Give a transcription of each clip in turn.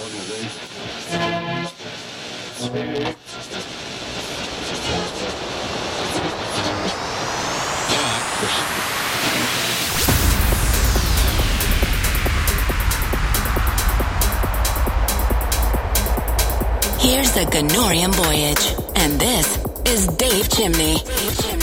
Here's the Ganorian Voyage, and this is Dave Chimney. Dave Chimney.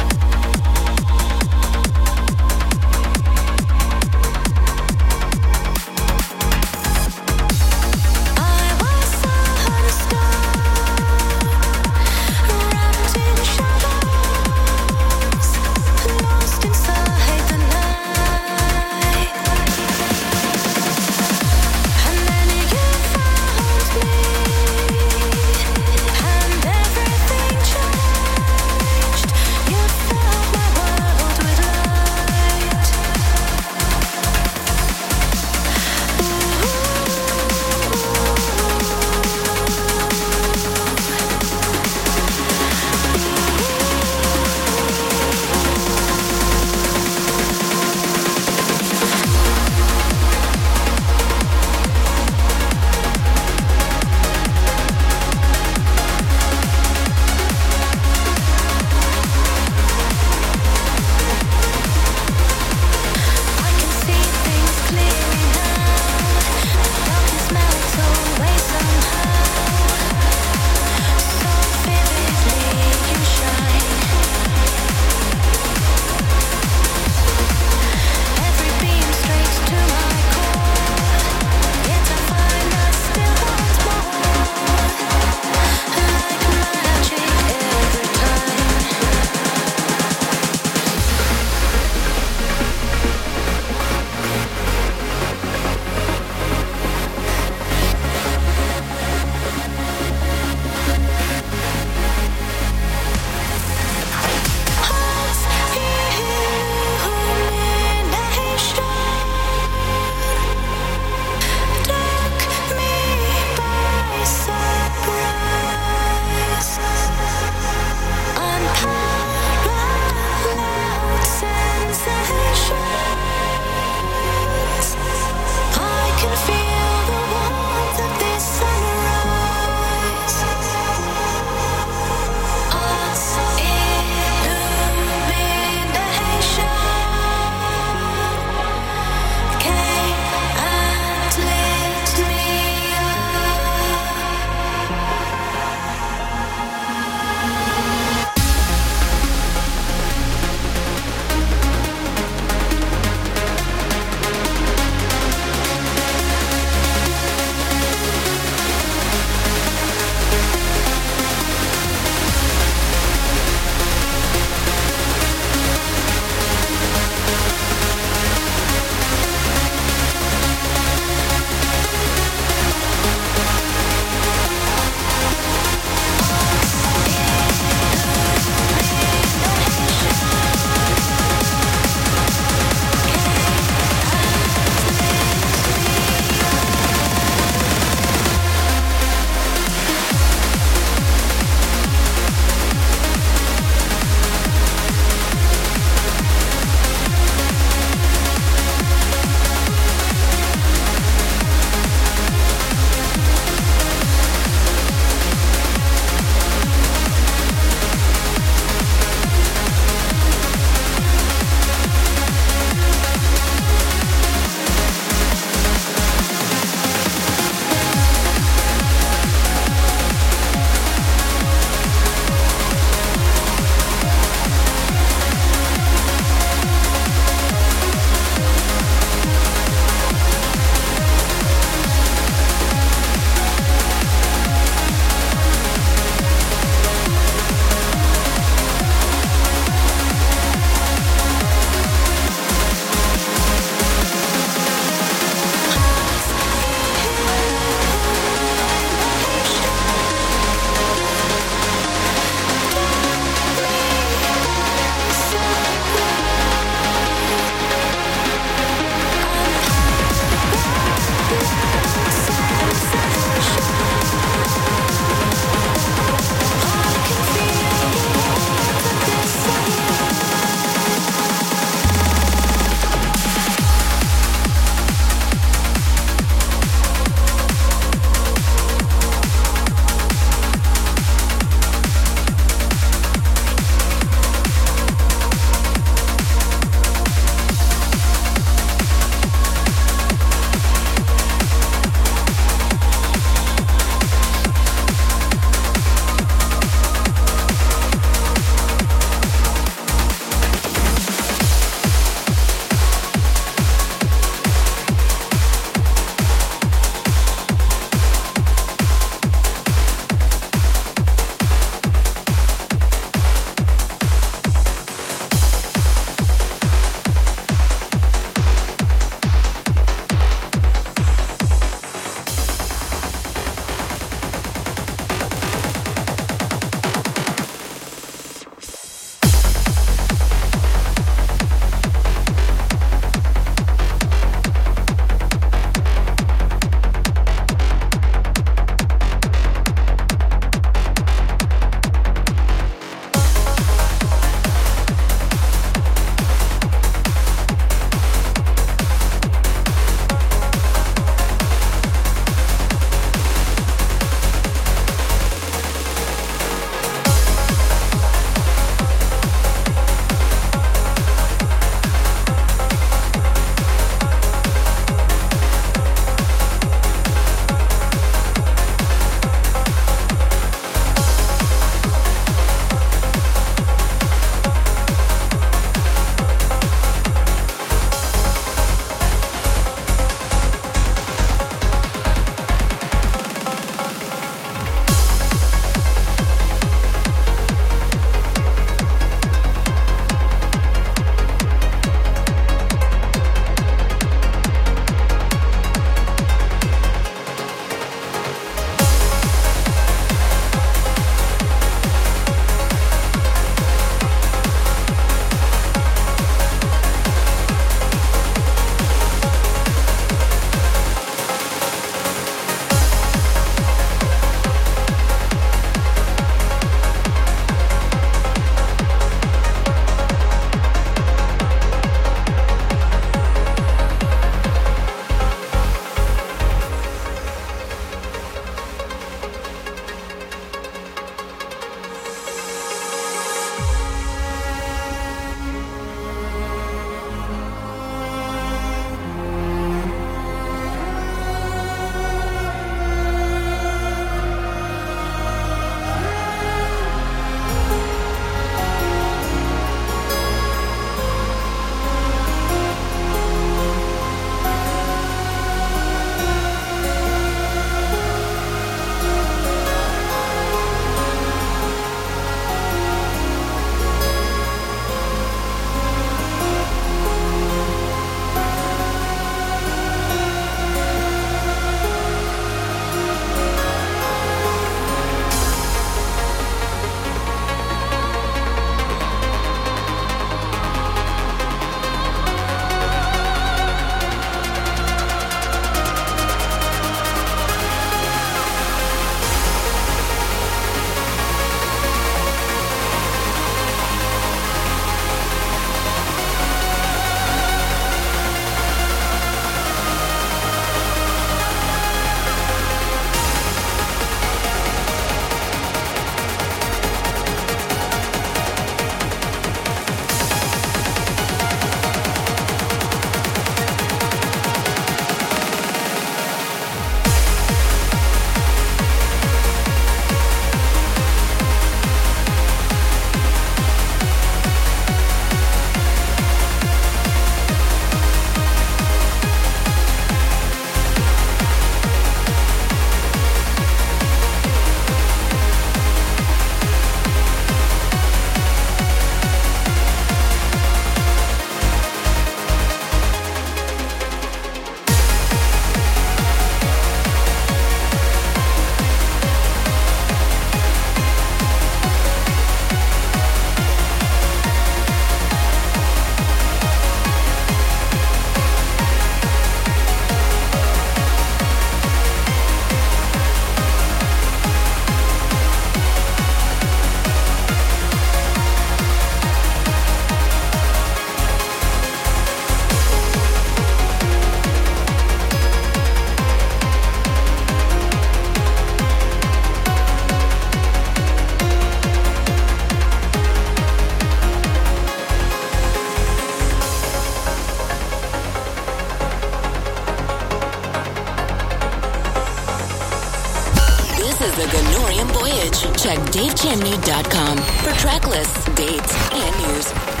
The Ganorian Voyage. Check davechamney.com for track lists, dates, and news.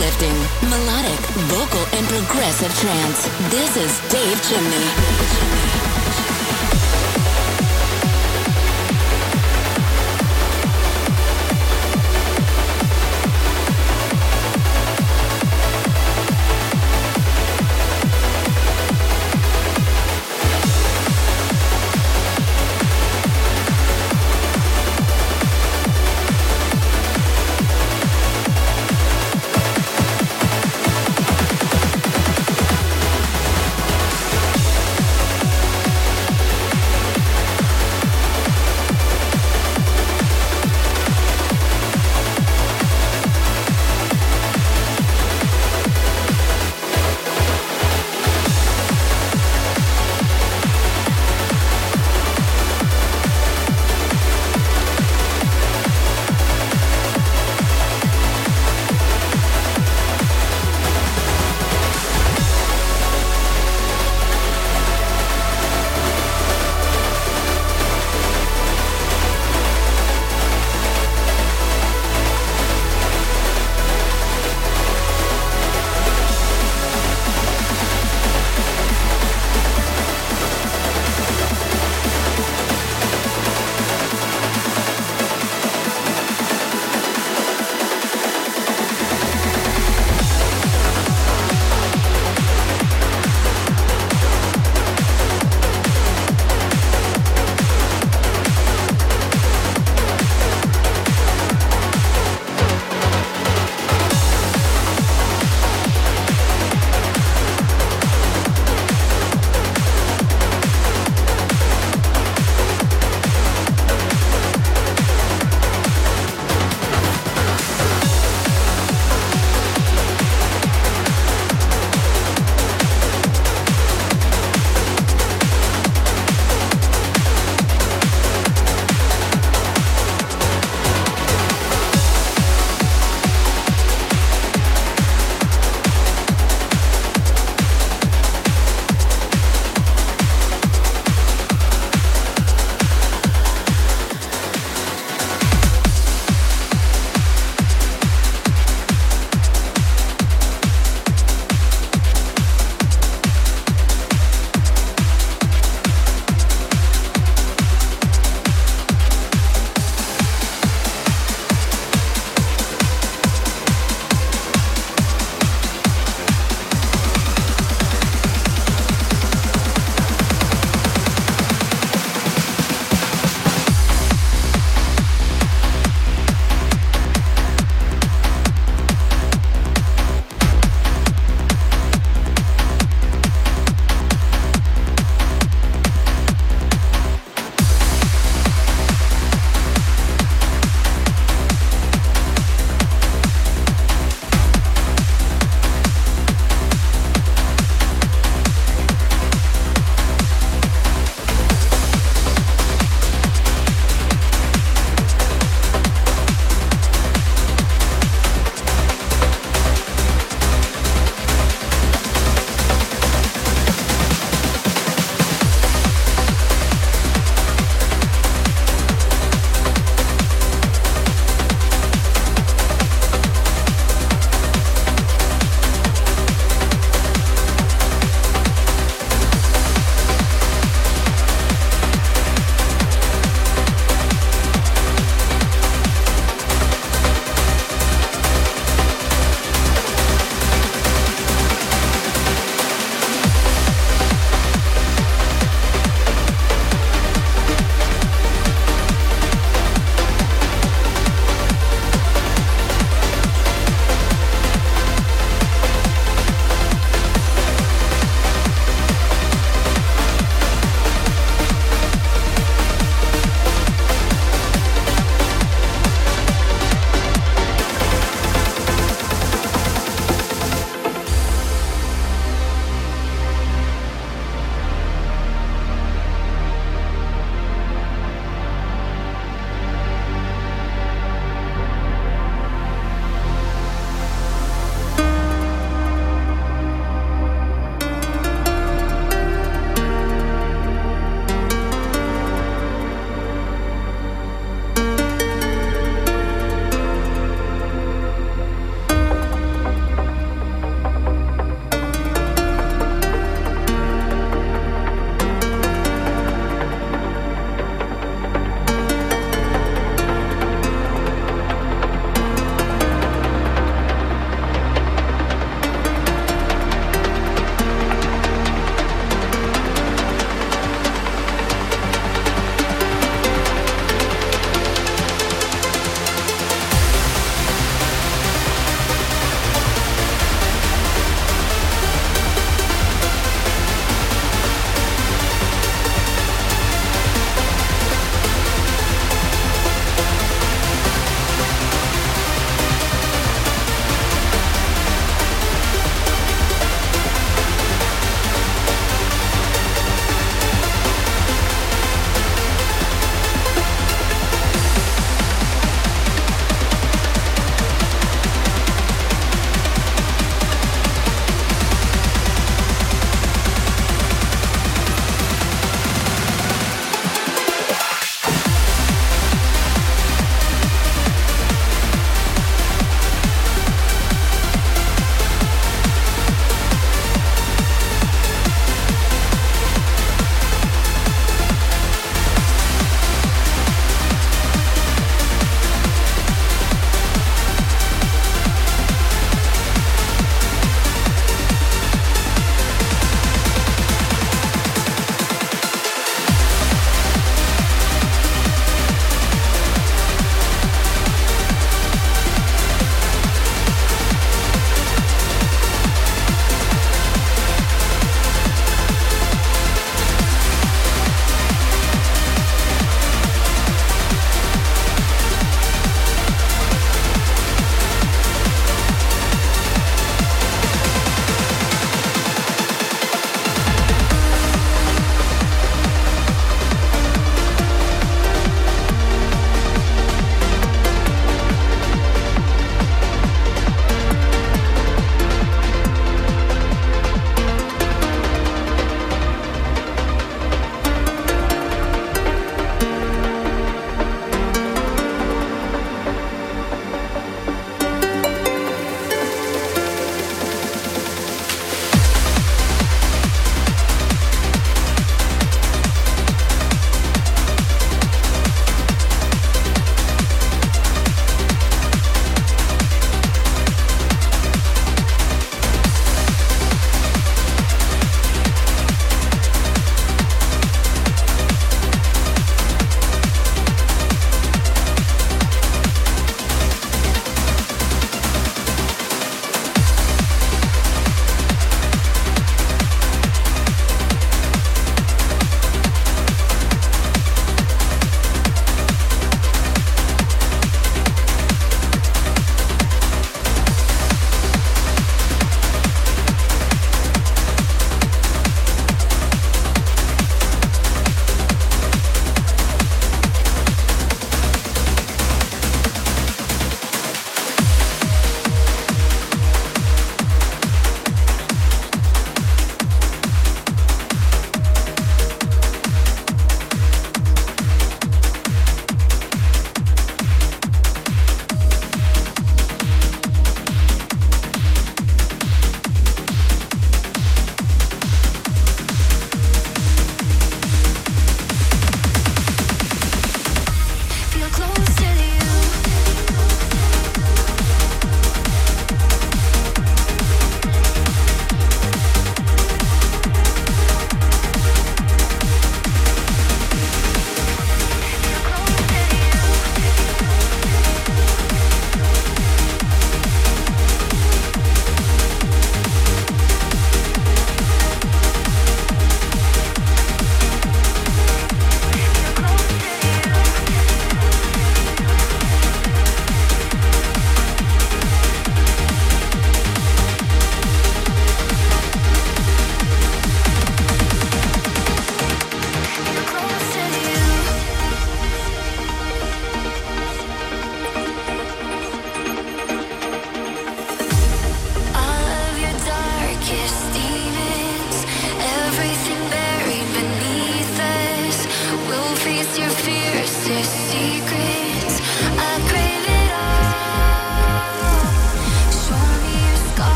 uplifting, melodic, vocal, and progressive trance. This is Dave Chamney.